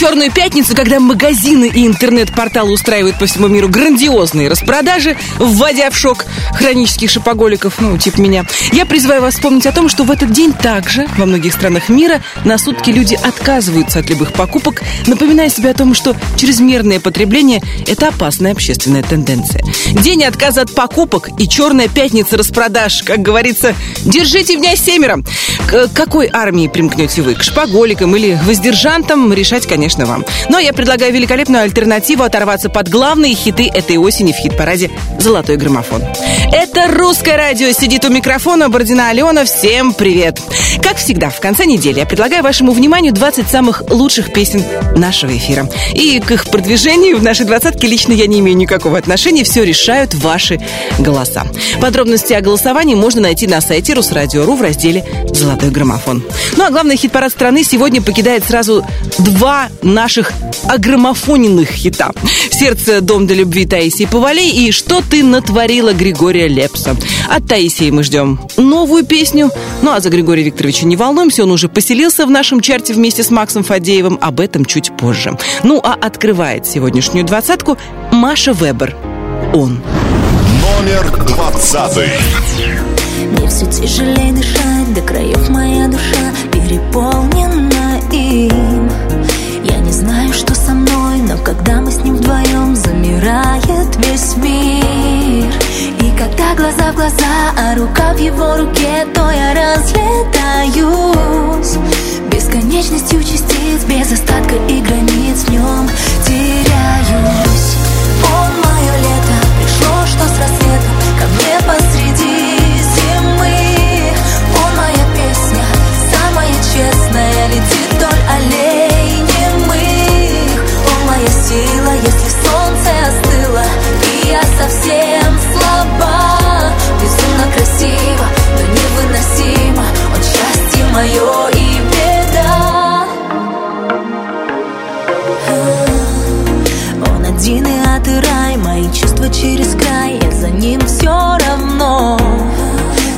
Черную пятницу, когда магазины и интернет-порталы устраивают по всему миру грандиозные распродажи, вводя в шок хронических шопоголиков, ну, типа меня, я призываю вас вспомнить о том, что в этот день также во многих странах мира на сутки люди отказываются от любых покупок, напоминая себе о том, что чрезмерное потребление – это опасная общественная тенденция. День отказа от покупок и черная пятница распродаж, как говорится, держите меня семеро. К какой армии примкнете вы? К шпоголикам или воздержантам? Решать, конечно, конечно, вам. Но я предлагаю великолепную альтернативу оторваться под главные хиты этой осени в хит-параде «Золотой граммофон». Это «Русское радио». Сидит у микрофона Бородина Алена. Всем привет! Как всегда, в конце недели я предлагаю вашему вниманию 20 самых лучших песен нашего эфира. И к их продвижению в нашей двадцатке лично я не имею никакого отношения. Все решают ваши голоса. Подробности о голосовании можно найти на сайте Русрадио.ру в разделе «Золотой граммофон». Ну а главный хит-парад страны сегодня покидает сразу два наших агромофоненных хита. «Сердце. Дом для любви» Таисии Повалей и «Что ты натворила» Григория Лепса. От Таисии мы ждем новую песню. Ну а за Григория Викторовича не волнуемся, он уже поселился в нашем чарте вместе с Максом Фадеевым. Об этом чуть позже. Ну а открывает сегодняшнюю двадцатку Маша Вебер. Он. Номер двадцатый. Мне все тяжелее дышать, до краев моя душа переполнена им когда мы с ним вдвоем Замирает весь мир. И когда глаза в глаза, а рука в его руке То я разлетаюсь. Бесконечностью частиц, без остатка и границ В нем. Теряюсь мое и беда. Он один и рай Мои чувства через край Я за ним все равно.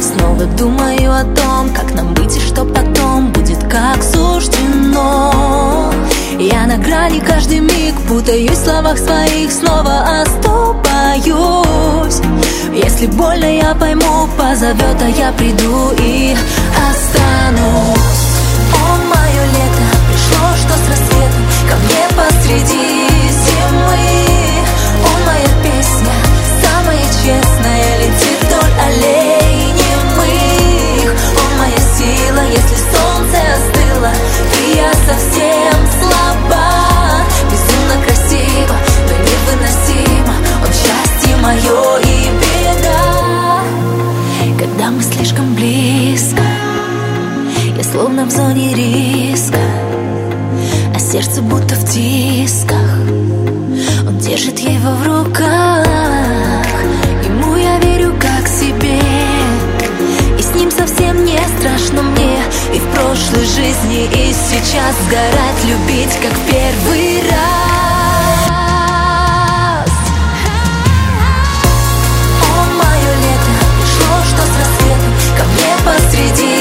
Снова думаю о том, как нам быть и что потом Будет как суждено. Я на грани каждый миг Путаюсь в словах своих Снова оступаюсь. Если больно, я пойму Позовет, а я приду и словно в зоне риска А сердце будто в тисках Он держит его в руках. Ему я верю как себе. И с ним совсем не страшно мне. И в прошлой жизни, и сейчас Сгорать, любить, как первый раз. Посреди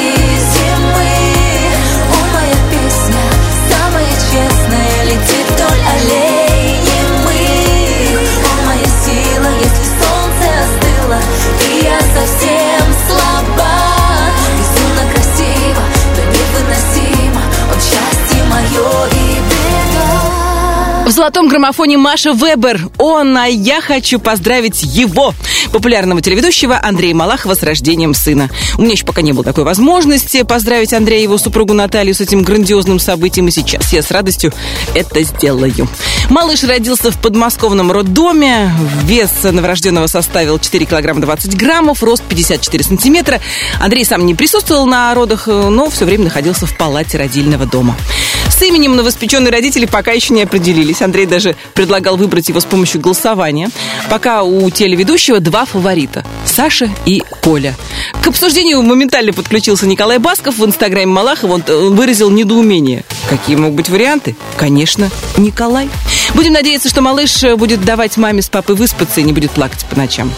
В золотом граммофоне Маша Вебер. Он, а я хочу поздравить его популярного телеведущего Андрея Малахова с рождением сына. У меня еще пока не было такой возможности поздравить Андрея и его супругу Наталью с этим грандиозным событием, и сейчас я с радостью это сделаю. Малыш родился в подмосковном роддоме. Вес новорожденного составил 4 килограмма 20 граммов, рост 54 сантиметра. Андрей сам не присутствовал на родах, но все время находился в палате родильного дома. С именем новоспеченные родители пока еще не определились. Андрей даже предлагал выбрать его с помощью голосования. Пока у телеведущего два фаворита – Саша и Коля. К обсуждению моментально подключился Николай Басков. В инстаграме Малахова он э, выразил недоумение. Какие могут быть варианты? Конечно, Николай. Будем надеяться, что малыш э, будет давать маме с папой выспаться и не будет плакать по ночам.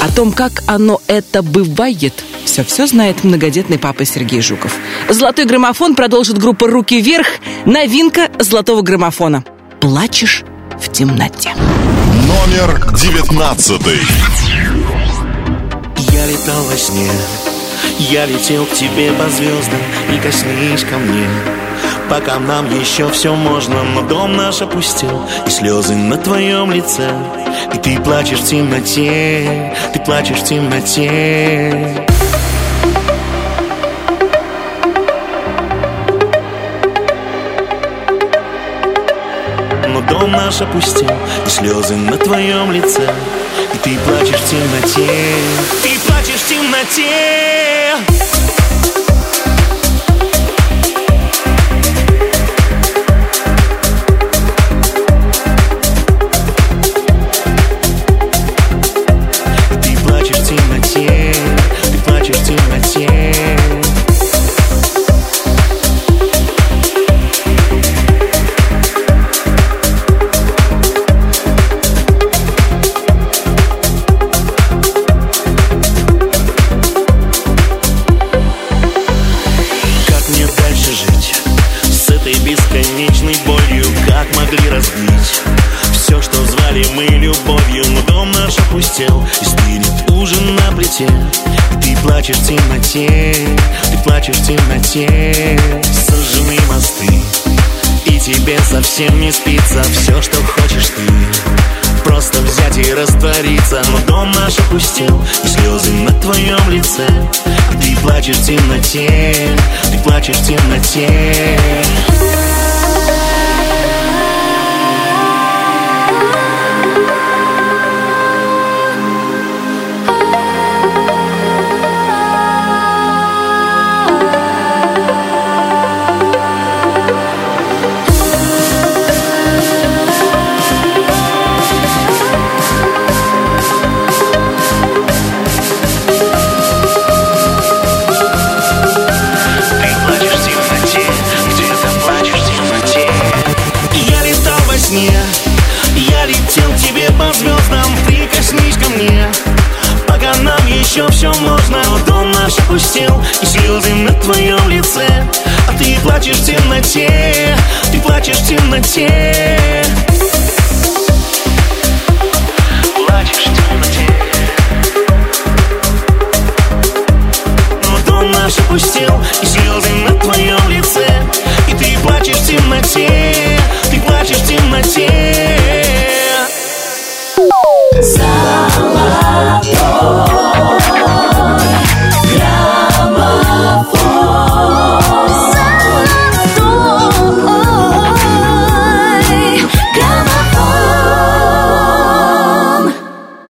О том, как оно это бывает, все-все знает многодетный папа Сергей Жуков. «Золотой граммофон» продолжит группа «Руки вверх». Новинка «Золотого граммофона». «Плачешь в темноте». Номер девятнадцатый. Я летал во сне, я летел к тебе по звездам, и коснись ко мне. Пока нам еще все можно, но дом наш опустил И слезы на твоем лице. И ты плачешь в темноте, ты плачешь в темноте. Но дом наш опустил И слезы на твоем лице. И ты плачешь в темноте Ты плачешь в темноте любовью? Но дом наш опустел и стынет ужин на плите. Ты плачешь в темноте, ты плачешь в темноте. Сожжены мосты, и тебе совсем не спится все, что хочешь ты. Просто взять и раствориться Но дом наш опустел И слезы на твоем лице ты плачешь в темноте Ты плачешь в темноте опустел, и слезы на твоем лице А ты плачешь в темноте, ты плачешь в темноте